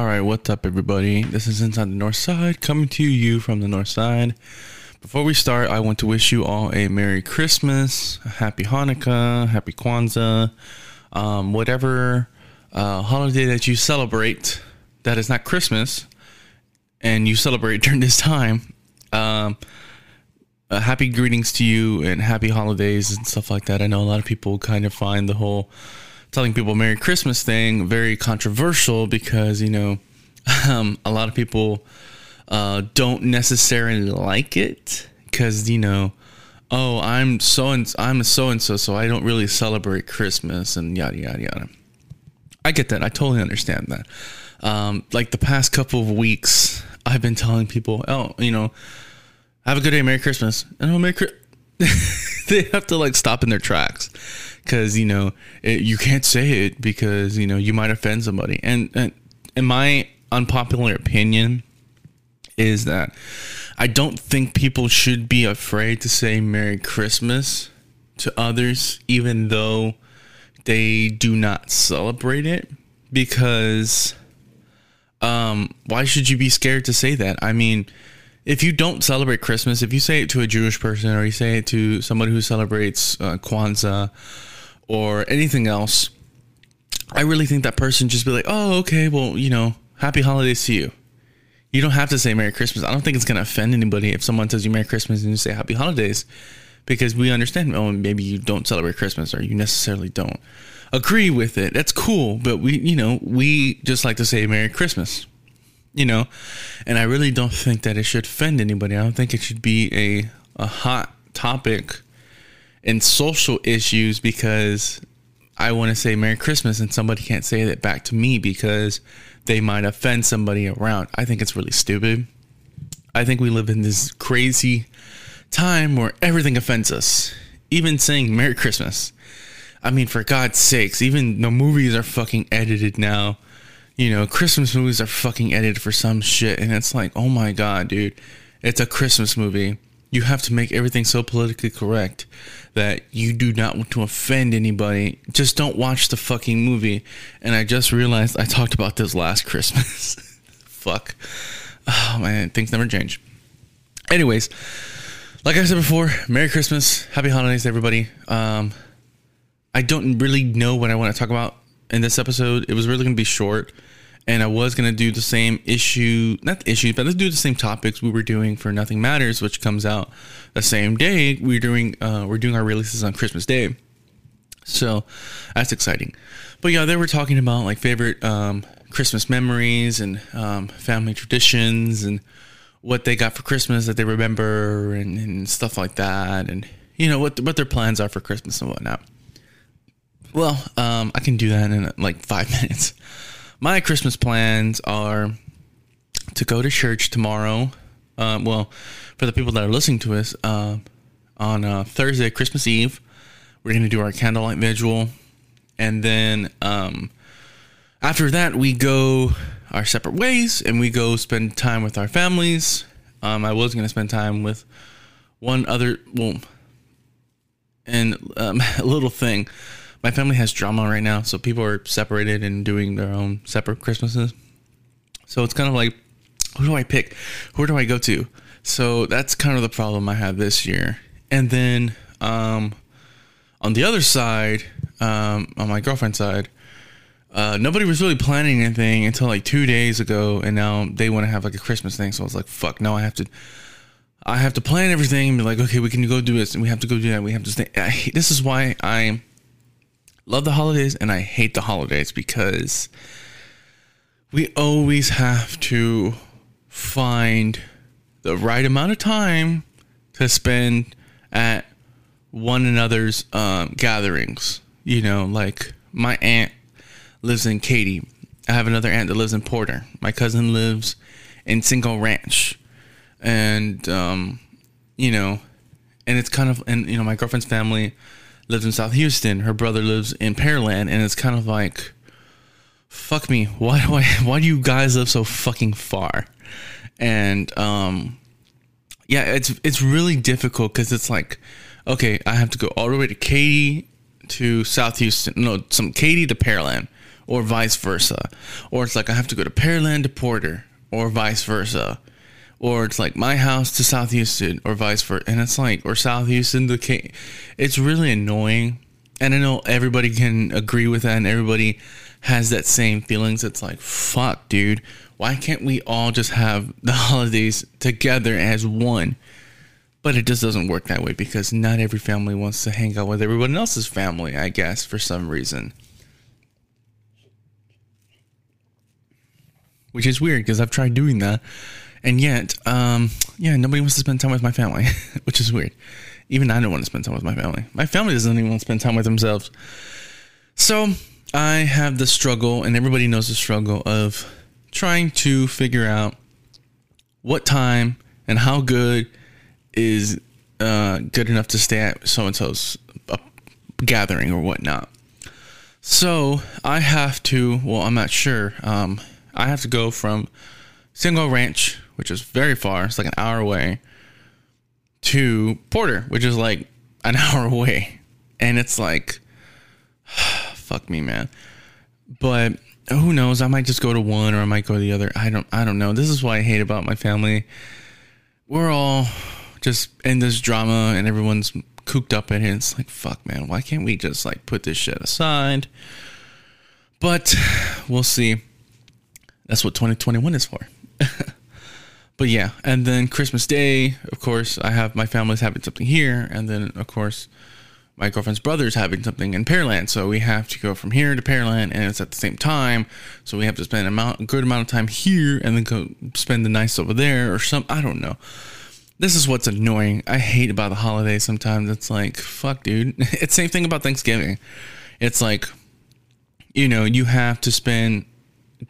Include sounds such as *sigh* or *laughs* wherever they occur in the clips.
All right, what's up, everybody? This is Inside the North Side coming to you from the North Side. Before we start, I want to wish you all a Merry Christmas, a Happy Hanukkah, Happy Kwanzaa, um, whatever uh, holiday that you celebrate that is not Christmas and you celebrate *laughs* during this time. Um, uh, happy greetings to you and happy holidays and stuff like that. I know a lot of people kind of find the whole telling people Merry Christmas thing very controversial because, you know, *laughs* um, a lot of people uh, don't necessarily like it because, you know, oh, I'm so and I'm a so and so, so I don't really celebrate Christmas and yada, yada, yada. I get that. I totally understand that. Um, like the past couple of weeks, I've been telling people, oh, you know, have a good day, Merry Christmas, and oh, Merry Christmas. *laughs* they have to like stop in their tracks because you know it, you can't say it because you know you might offend somebody. And, and in my unpopular opinion is that I don't think people should be afraid to say Merry Christmas to others, even though they do not celebrate it, because um, why should you be scared to say that? I mean, if you don't celebrate Christmas, if you say it to a Jewish person or you say it to somebody who celebrates uh, Kwanzaa or anything else, I really think that person just be like, oh, okay, well, you know, happy holidays to you. You don't have to say Merry Christmas. I don't think it's going to offend anybody if someone tells you Merry Christmas and you say Happy Holidays because we understand, oh, maybe you don't celebrate Christmas or you necessarily don't agree with it. That's cool. But we, you know, we just like to say Merry Christmas you know and i really don't think that it should offend anybody i don't think it should be a, a hot topic in social issues because i want to say merry christmas and somebody can't say that back to me because they might offend somebody around. I think it's really stupid. I think we live in this crazy time where everything offends us. Even saying merry christmas. I mean for god's sakes even the movies are fucking edited now. You know, Christmas movies are fucking edited for some shit. And it's like, oh my God, dude, it's a Christmas movie. You have to make everything so politically correct that you do not want to offend anybody. Just don't watch the fucking movie. And I just realized I talked about this last *laughs* Christmas. Fuck. Oh man, things never change. Anyways, like I said before, Merry Christmas, Happy Holidays, everybody. Um, I don't really know what I want to talk about in this episode. It was really going to be short and I was gonna do the same issue, not the issue, but let's do the same topics we were doing for Nothing Matters, which comes out the same day. We're doing uh, we're doing our releases on Christmas Day, so that's exciting. But yeah, they were talking about like favorite um, Christmas memories and um, family traditions and what they got for Christmas that they remember and, and stuff like that, and you know what what their plans are for Christmas and whatnot. Well, um, I can do that in like five *laughs* minutes my Christmas plans are to go to church tomorrow. Uh, well, for the people that are listening to us, uh, on uh, Thursday, Christmas Eve, we're going to do our candlelight vigil. And then um, after that, we go our separate ways and we go spend time with our families. Um, I was going to spend time with one other, well, and um, *laughs* a little thing my family has drama right now, so people are separated and doing their own separate Christmases. So it's kind of like, who do I pick? Who do I go to? So that's kind of the problem I have this year. And then um, on the other side, um, on my girlfriend's side, uh, nobody was really planning anything until like two days ago, and now they want to have like a Christmas thing. So I was like, "Fuck, no! I have to, I have to plan everything and be like, okay, we can go do this, and we have to go do that. We have to stay." I, this is why I love the holidays and I hate the holidays because we always have to find the right amount of time to spend at one another's um, gatherings. You know, like my aunt lives in Katy. I have another aunt that lives in Porter. My cousin lives in Cinco Ranch. And, um, you know, and it's kind of, and, you know, my girlfriend's family lives in South Houston. Her brother lives in Pearland, and it's kind of like, fuck me. *laughs* Why do I? Why do you guys live so fucking far? And um, yeah, it's it's really difficult because it's like, okay, I have to go all the way to Katy to South Houston. No, some Katy to Pearland, or vice versa. Or it's like I have to go to Pearland to Porter, or vice versa. Or it's like my house to South Houston, or vice versa. And it's like, or South Houston to K. It's really annoying. And I know everybody can agree with that, and everybody has that same feelings. It's like, fuck, dude. Why can't we all just have the *laughs* holidays together as one? But it just doesn't work that way because not every family wants to hang out with everyone else's family, I guess, for some reason. Which is weird because I've tried doing that. And yet, um, yeah, nobody wants to spend time with my family, *laughs* which is weird. Even I don't want to spend time with my family. My family doesn't even want to spend time with themselves. So I have the struggle, and everybody knows the struggle of trying to figure out what time and how good is uh, good enough to stay at so and so's gathering or whatnot. So I have to. Well, I'm not sure. Um, I have to go from Cinco Ranch, which is very far. It's like an hour away, to Porter, which is like an *laughs* hour away, and it's like, *sighs* fuck me, man. But who knows? I might just go to one, or I might go to the other. I don't. I don't know. This is why I hate about my family. We're all just in this drama and everyone's cooped up in it. It's like, fuck, man, why can't we just like put this shit aside? But *sighs* we'll see. That's what 2021 is for. *laughs* but yeah, and then Christmas Day, of course, I have my family's having something here, and then of course my girlfriend's brother's having something in Pearland, so we have to go from here to Pearland, and it's at the same time, so we have to spend a, amount, a good amount of time here, and then go spend the nights over there, or some. I don't know this is what's annoying. I hate about the holidays sometimes. It's like, fuck, dude. *laughs* It's same thing about Thanksgiving. It's like, you know, you have to spend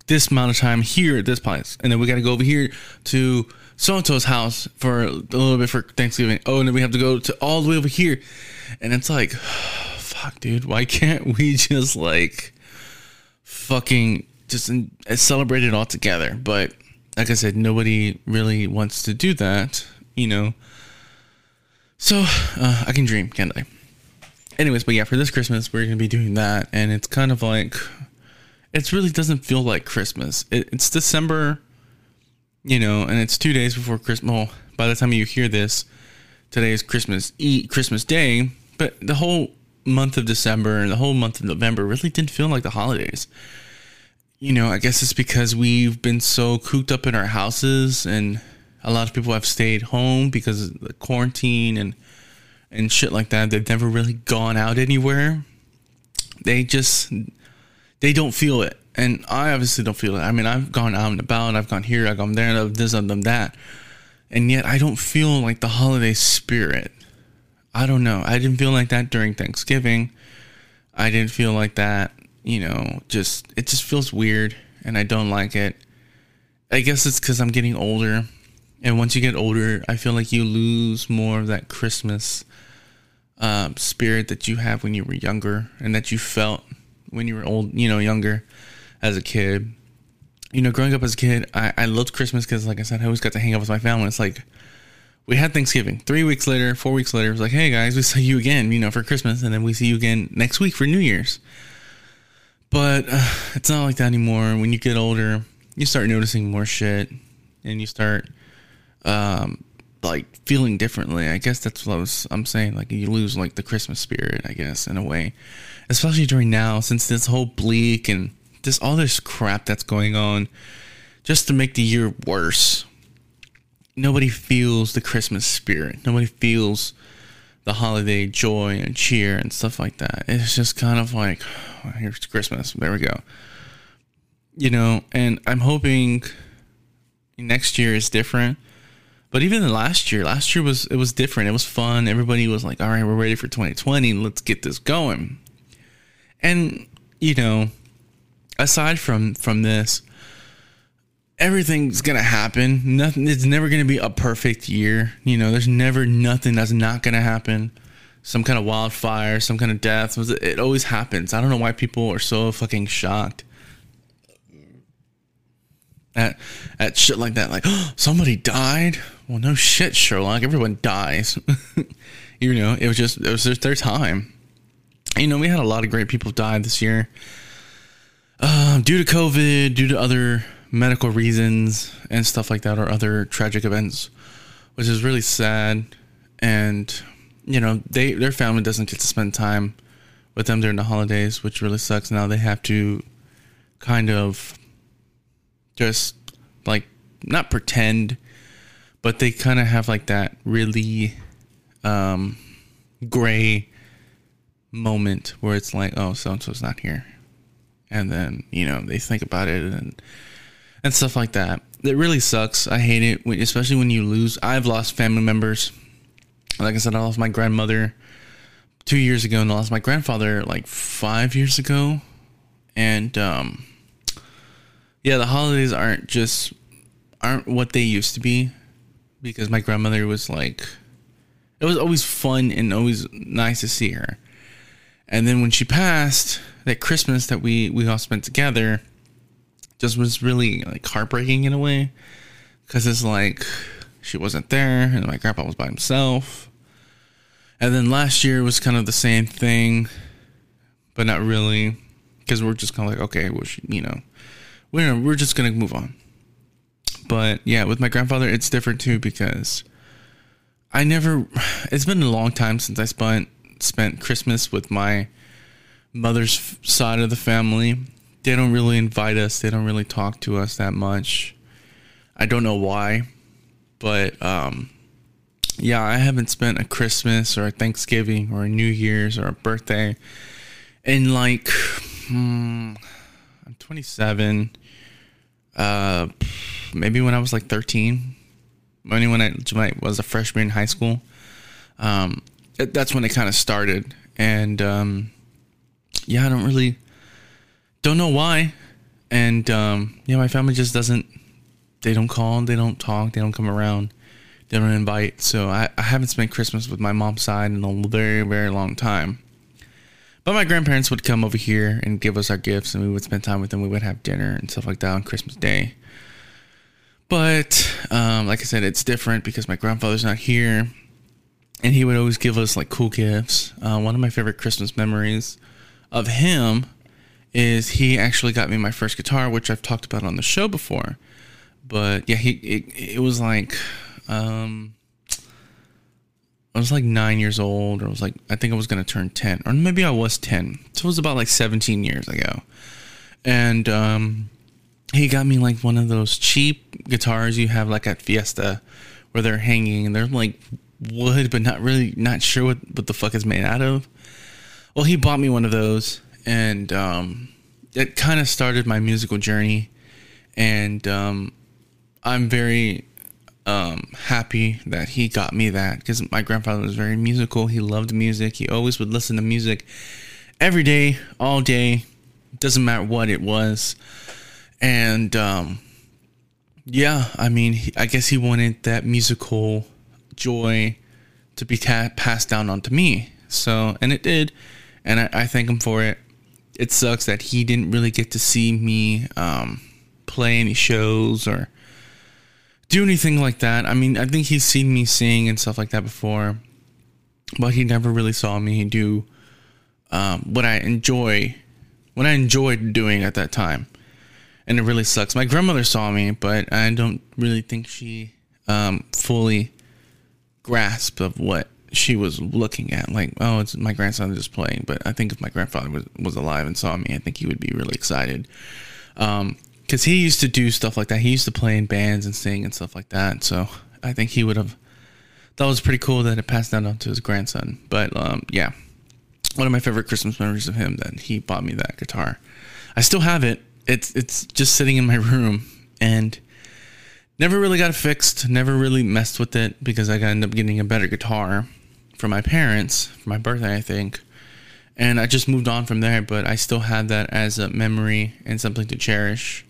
this amount of time here at this place, and then we got to go over here to so and so's house for a little bit for Thanksgiving. Oh, and then we have to go to all the way over here, and it's like, *sighs* fuck, dude. Why can't we just like fucking just celebrate it all together? But like I said, nobody really wants to do that you know. So uh, I can dream, can't I? Anyways, but yeah, for this Christmas we're gonna be doing that, and it's kind of like it really doesn't feel like Christmas. It, it's December, you know, and it's two days before Christmas. Well, by the time you hear this, today is Christmas Eve, Christmas Day, but the whole month of December and the whole month of November really didn't feel like the holidays. You know, I guess it's because we've been so cooped up in our houses and a lot of people have stayed home because of the quarantine and and shit like that. They've never really gone out anywhere. They just they don't feel it, and I obviously don't feel it. I mean, I've gone out and about, I've gone here, I've gone there, I've this, I've done that, and yet I don't feel like the holiday spirit. I don't know. I didn't feel like that during Thanksgiving. I didn't feel like that. You know, just it just feels weird, and I don't like it. I guess it's because I'm getting older and once you get older, I feel like you lose more of that Christmas um, spirit that you have when you were younger and that you felt when you were old, you know, younger as a kid. You know, growing up as a kid, I, I loved Christmas because, like I said, I always got to hang out with my family. It's like we had Thanksgiving. Three weeks later, four weeks later, it was like, hey guys, we see you again, you know, for Christmas, and then we see you again next week for New Year's. But uh, it's not like that anymore. When you get older, you start noticing more shit, and you start um, like feeling differently. I guess that's what I was, I'm saying. Like you lose like the Christmas spirit, I guess, in a way, especially during now since this whole bleak and this all this crap that's going on, just to make the year worse. Nobody feels the Christmas spirit. Nobody feels the holiday joy and cheer and stuff like that. It's just kind of like, *sighs* oh, here's Christmas. There we go. You know, and I'm hoping next year is different but even last year, last year was it was different. It was fun. Everybody was like, "All right, we're ready for 2020. Let's get this going." And you know, aside from from this, everything's gonna happen. Nothing. It's never gonna be a perfect year. You know, there's never nothing that's not gonna happen. Some kind of wildfire, some kind of death. It always happens. I don't know why people are so fucking shocked at at shit like that. Like, oh, *gasps* somebody died. Well, no shit, Sherlock. Everyone dies. *laughs* you know, it was just it was just their time. You know, we had a lot of great people die this year. um, due to COVID, due to other medical reasons and stuff like that, or other tragic events, which is really sad. And you know, they their family doesn't get to spend time with them during the holidays, which really sucks. Now they have to kind of just like not pretend, but they kind of have like that really um, gray moment where it's like, oh, so and so's not here, and then you know they think about it and and stuff like that. It really sucks. I hate it, especially when you lose. I've lost family members. Like I said, I lost my grandmother two years ago, and I lost my grandfather like five years ago. And um, yeah, the holidays aren't just aren't what they used to be because my grandmother was like it was always fun and always nice to see her. And then when she passed, that Christmas that we we all spent together just was really like heartbreaking in a way because it's like she wasn't there and my grandpa was by himself. And then last year was kind of the same thing, but not really because we're just kind of like okay, well, she, you know, we're we're just gonna move on. But yeah, with my grandfather, it's different too because I never. *sighs* It's been a long time since I spent spent Christmas with my mother's side of the family. They don't really invite us. They don't really talk to us that much. I don't know why, but um, yeah, I haven't spent a Christmas or a Thanksgiving or a New Year's or a birthday in like hmm, I'm 27. Uh, maybe when I was like 13, maybe when I was a freshman in high school. Um, it, that's when it kind of started, and um, yeah, I don't really don't know why, and um, yeah, my family just doesn't. They don't call, they don't talk, they don't come around, they don't invite. So I, I haven't spent Christmas with my mom's side in a very very long time. But my grandparents would come over here and give us our gifts, and we would spend time with them. We would have dinner and stuff like that on Christmas Day. But um, like I said, it's different because my grandfather's not here, and he would always give us like cool gifts. Uh, one of my favorite Christmas memories of him is he actually got me my first guitar, which I've talked about on the show before. But yeah, he it, it was like um, was like nine years old, or I was like I think I was gonna turn ten, or maybe I was ten. So it was about like seventeen years ago, and um, he got me like one of those cheap guitars you have like at Fiesta where they're hanging and they're like wood but not really not sure what, what the fuck is made out of. Well, he bought me one of those and um, it kind of started my musical journey and um, I'm very um, happy that he got me that because my grandfather was very musical. He loved music. He always would listen to music every day, all day. Doesn't matter what it was and um, yeah, I mean, I guess he wanted that musical joy to be ta- passed down onto me. So, and it did, and I, I, thank him for it. It sucks that he didn't really get to see me um, play any shows or do anything like that. I mean, I think he's seen me sing and stuff like that before, but he never really saw me do um, what I enjoy, what I enjoyed doing at that time and it really sucks. My grandmother saw me, but I don't really think she um, fully grasped of what she was looking at. Like, oh, it's my grandson just playing. But I think if my grandfather was, was alive and saw me, I think he would be really excited. Um, because he used to do stuff like that. He used to play in bands and sing and stuff like that. So I think he would have. That was pretty cool that it passed down to his grandson. But um, yeah, one of my favorite Christmas memories of him that he bought me that guitar. I still have it it's it's just sitting in my *laughs* room and never really got it fixed. Never really messed with it because I got end up getting a better guitar for my parents for my birthday, I think. And I just moved on from there, but I still have that as a memory and something to cherish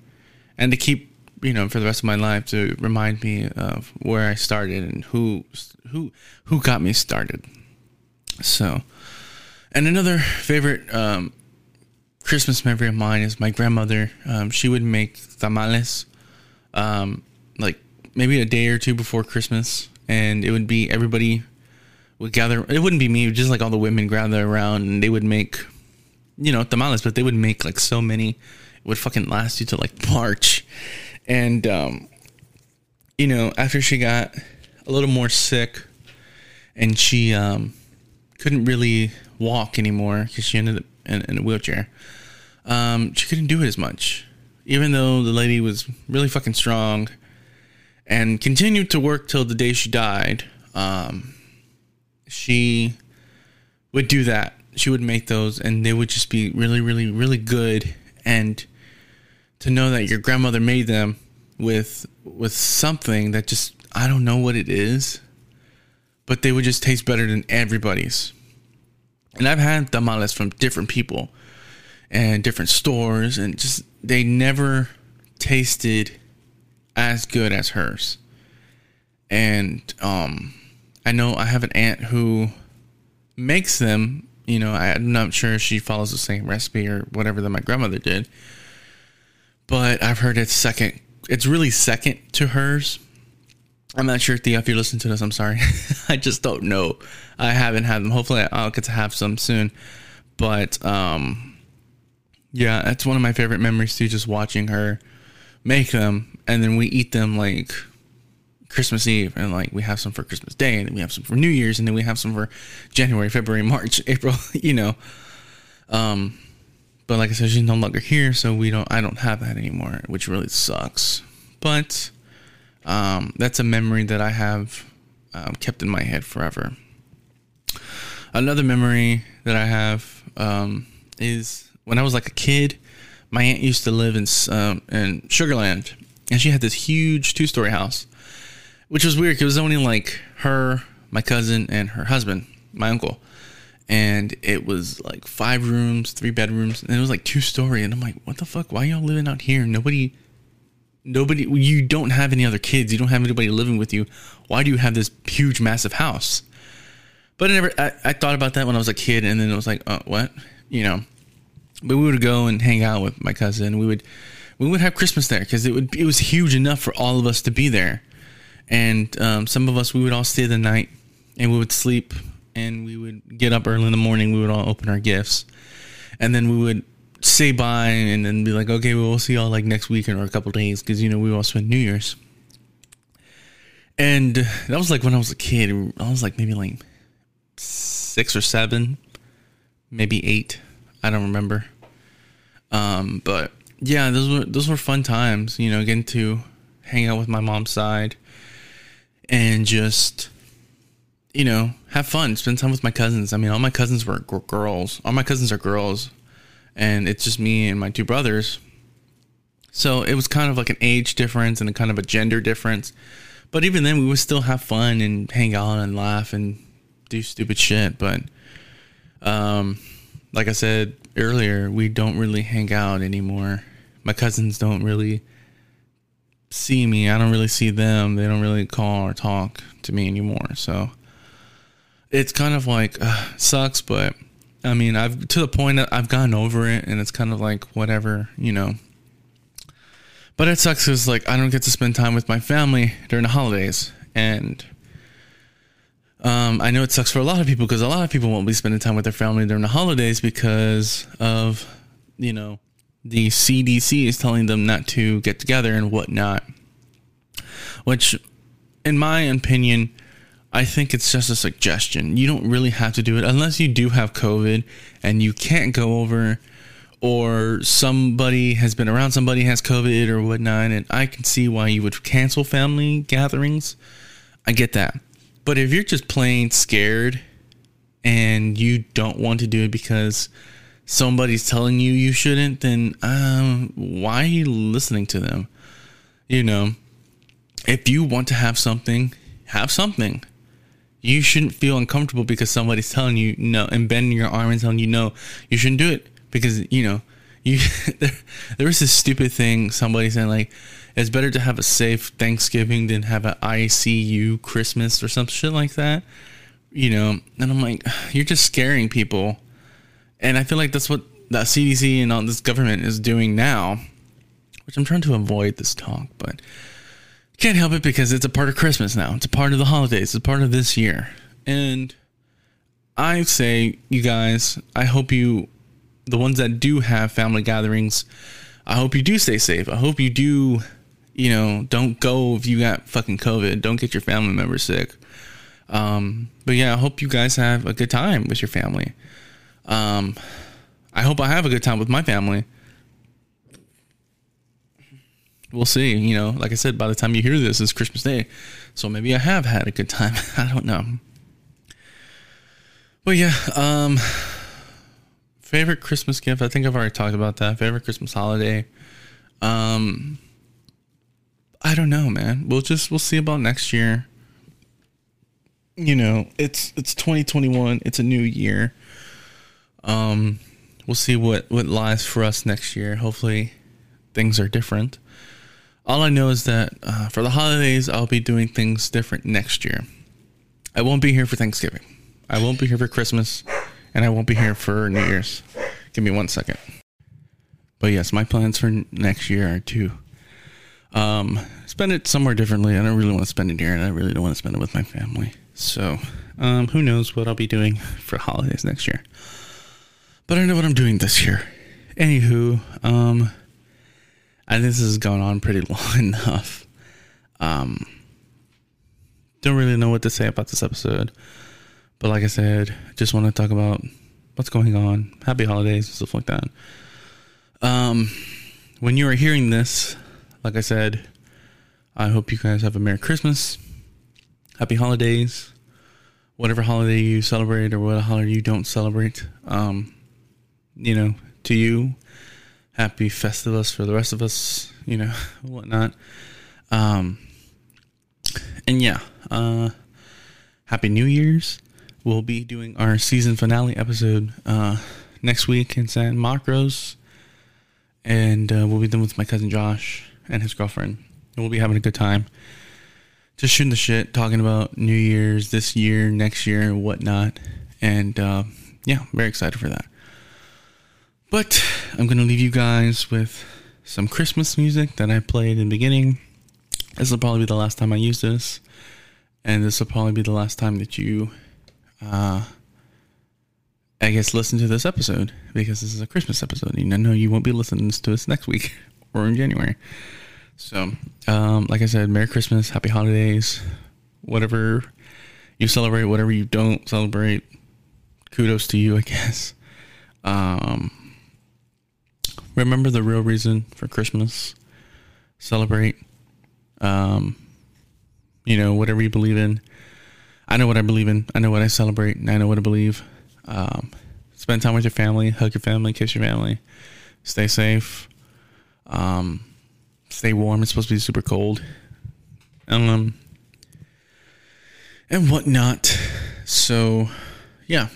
and to keep, you know, for the rest of my life to remind me of where I started and who who who got me started. So, and another favorite um, Christmas memory of mine is my grandmother. Um, she would make tamales, um, like maybe a day or two before Christmas, and it would be everybody would gather. It wouldn't be me, just like all the women gather around, and they would make, you know, tamales, but they would make like so many. Would fucking last you to like March. And um, you know, after she got a little more sick and she um, couldn't really walk anymore because she ended up in, in a wheelchair. Um, she couldn't do it as much, even though the lady was really fucking strong and continued to work till the day she died. Um, she would do that. She would make those, and they would just be really, really, really good. And to know that your grandmother made them with with something that just I don't know what it is, but they would just taste better than everybody's. And I've had tamales from different people and different stores, and just they never tasted as good as hers. And um, I know I have an aunt who makes them. You know, I'm not sure if she follows the same recipe or whatever that my grandmother did, but I've heard it's second. It's really second to hers. I'm not sure, Thea, if you listen to this. I'm sorry. *laughs* I just don't know. I haven't had them. Hopefully, I'll get to have some soon. But um, yeah, that's one of my favorite memories too. Just watching her make them, and then we eat them like Christmas Eve, and like we have some for Christmas Day, and then we have some for New Year's, and then we have some for January, February, March, *laughs* April. You know, um, but like I said, she's no longer here, so we don't. I don't have that anymore, which really sucks. But um, that's a memory that I have um, kept in my head forever. Another memory that I have um, is when I was like a kid. My aunt used to live in um, in Sugarland, and she had this huge two story house, which was weird. Cause It was only like her, my cousin, and her husband, my uncle, and it was like five rooms, three bedrooms, and it was like two story. And I'm like, what the fuck? Why y'all living out here? Nobody nobody you don't have any other kids you don't have anybody living with you why do you have this huge massive house but I never I, I thought about that when I was a kid and then it was like oh what you know but we would go and hang out with my cousin we would we would have Christmas there because it would it was huge enough for all of us to be there and um, some of us we would all stay the night and we would sleep and we would get up early in the morning we would all open our gifts and then we would say bye and then be like, okay, well, we'll see y'all like next weekend or a couple days because you know we all spend New Year's. And that was like when I was a kid. I was like maybe like six or seven, maybe eight. I don't remember. Um, but yeah, those were those were fun times. You know, getting to hang out with my mom's side and just you know have fun, spend time with my cousins. I mean, all my cousins were girls. All my cousins are girls and it's just me and my two brothers. So it was kind of like an age difference and a kind of a gender difference. But even then, we would still have fun and hang out and laugh and do stupid shit. But, um, like I said earlier, we don't really hang out anymore. My cousins don't really see me. I don't really see them. They don't really call or talk to me anymore. So it's kind of like uh, sucks, but I mean, I've to the point that I've gotten over it, and it's kind of like whatever, you know. But it sucks because like I don't get to spend time with my family during the holidays, and um, I know it sucks for a lot of people because a lot of people won't be spending time with their family during the holidays because of you know the CDC is telling them not to get together and whatnot. Which, in my opinion, I think it's just a suggestion. You don't really have to do it unless you do have COVID and you can't go over, or somebody has been around somebody has COVID or whatnot. And I can see why you would cancel family gatherings. I get that. But if you're just plain scared and you don't want to do it because somebody's telling you you shouldn't, then um, why are you listening to them? You know, if you want to have something, have something you shouldn't feel uncomfortable because somebody's telling you no and bending your arm and telling you no you shouldn't do it because you know you *laughs* there, there was this stupid thing somebody saying like it's better to have a safe thanksgiving than have an icu christmas or some shit like that you know? And i'm like *sighs* you're just scaring people. And i feel like that's what that cdc and all this government is doing now which i'm trying to avoid this talk but can't help it because it's a part of Christmas now. It's a part of the holidays. It's a part of this year. And I say, you guys, I hope you, the ones that do have family gatherings, I hope you do stay safe. I hope you do, you know, don't go if you got fucking COVID. Don't get your family members sick. Um, but yeah, I hope you guys have a good time with your family. Um, I hope I have a good time with my family. We'll see. You know, like I said, by the time you hear this, it's Christmas Day. So maybe I have had a good time. *laughs* I don't know. But yeah, um, favorite Christmas gift. I think I've already talked about that. Favorite Christmas holiday. Um, I don't know, man. We'll just we'll see about next year. You know, it's it's 2021. It's a new year. Um, we'll see what what lies for us next year. Hopefully, things are different. All I know is that uh, for the holidays, I'll be doing things different next year. I won't be here for Thanksgiving. I won't be here for Christmas, and I won't be here for New Year's. Give me one second. But yes, my plans for next year are to um, spend it somewhere differently. I don't really want to spend it here, and I really don't want to spend it with my family. So, um, who knows what I'll be doing *laughs* for holidays next year. But I know what I'm doing this year. Anywho, um, I think this has gone on pretty *laughs* long enough. Um, don't really know what to say about this episode. But like I said, just want to talk about what's going on, happy holidays, and stuff like that. Um, when you are hearing this, like I said, I hope you guys have a Merry Christmas, Happy Holidays, whatever holiday you celebrate or what holiday you don't celebrate. Um, you know, to you, Happy Festivus for the rest of us, you know, *laughs* whatnot. Um, and yeah, uh, Happy New Year's we'll be doing our season finale episode uh, next week in San Marcos, and uh, we'll be done with my cousin Josh and his girlfriend. And we'll be having a good time, just shooting the shit, talking about New Year's this year, next year, and whatnot. And uh, yeah, very excited for that. But I'm gonna leave you guys with some Christmas music that I played in the beginning. This will probably be the last time I use this, and this will probably be the last time that you uh, I guess listen to this episode because this is a Christmas episode. And I know you won't be listening to this next week *laughs* or in January. So, um, like I said, Merry Christmas, Happy Holidays, whatever you celebrate, whatever you don't celebrate, kudos to you, I guess. Um, remember the real reason for Christmas. Celebrate. Um, you know, whatever you believe in. I know what I believe in. I know what I celebrate. And I know what I believe. Um, spend time with your family. Hug your family. Kiss your family. Stay safe. Um, stay warm. It's supposed to be super cold. Um, and whatnot. So, yeah.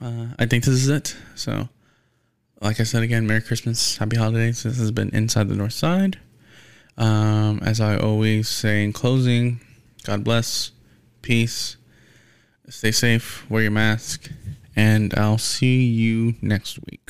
Uh, I think this is it. So, like I said again, Merry Christmas, Happy Holidays. This has been Inside the North Side. Um, as I always say in closing, God bless peace. Stay safe, wear your mask, and I'll see you next week.